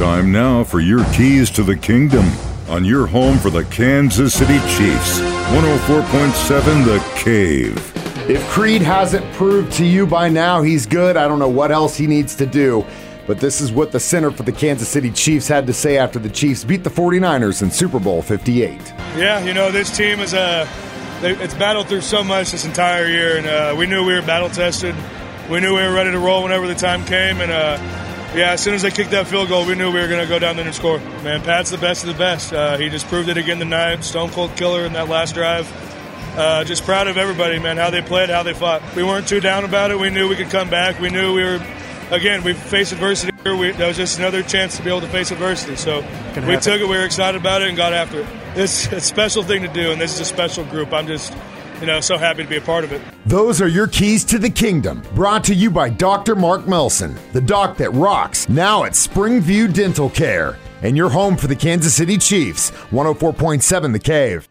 Time now for your keys to the kingdom on your home for the Kansas City Chiefs. 104.7 The Cave. If Creed hasn't proved to you by now he's good, I don't know what else he needs to do. But this is what the center for the Kansas City Chiefs had to say after the Chiefs beat the 49ers in Super Bowl 58. Yeah, you know, this team is a. they- it's battled through so much this entire year, and uh, we knew we were battle tested. We knew we were ready to roll whenever the time came, and uh, yeah, as soon as they kicked that field goal, we knew we were going to go down there and score. Man, Pat's the best of the best. Uh, he just proved it again tonight. Stone cold killer in that last drive. Uh, just proud of everybody, man, how they played, how they fought. We weren't too down about it. We knew we could come back. We knew we were, again, we faced adversity. here. We, that was just another chance to be able to face adversity. So we took it. We were excited about it and got after it. It's a special thing to do, and this is a special group. I'm just, you know, so happy to be a part of it. Those are your keys to the kingdom. Brought to you by Dr. Mark Melson, the doc that rocks, now at Springview Dental Care. And your home for the Kansas City Chiefs, 104.7 The Cave.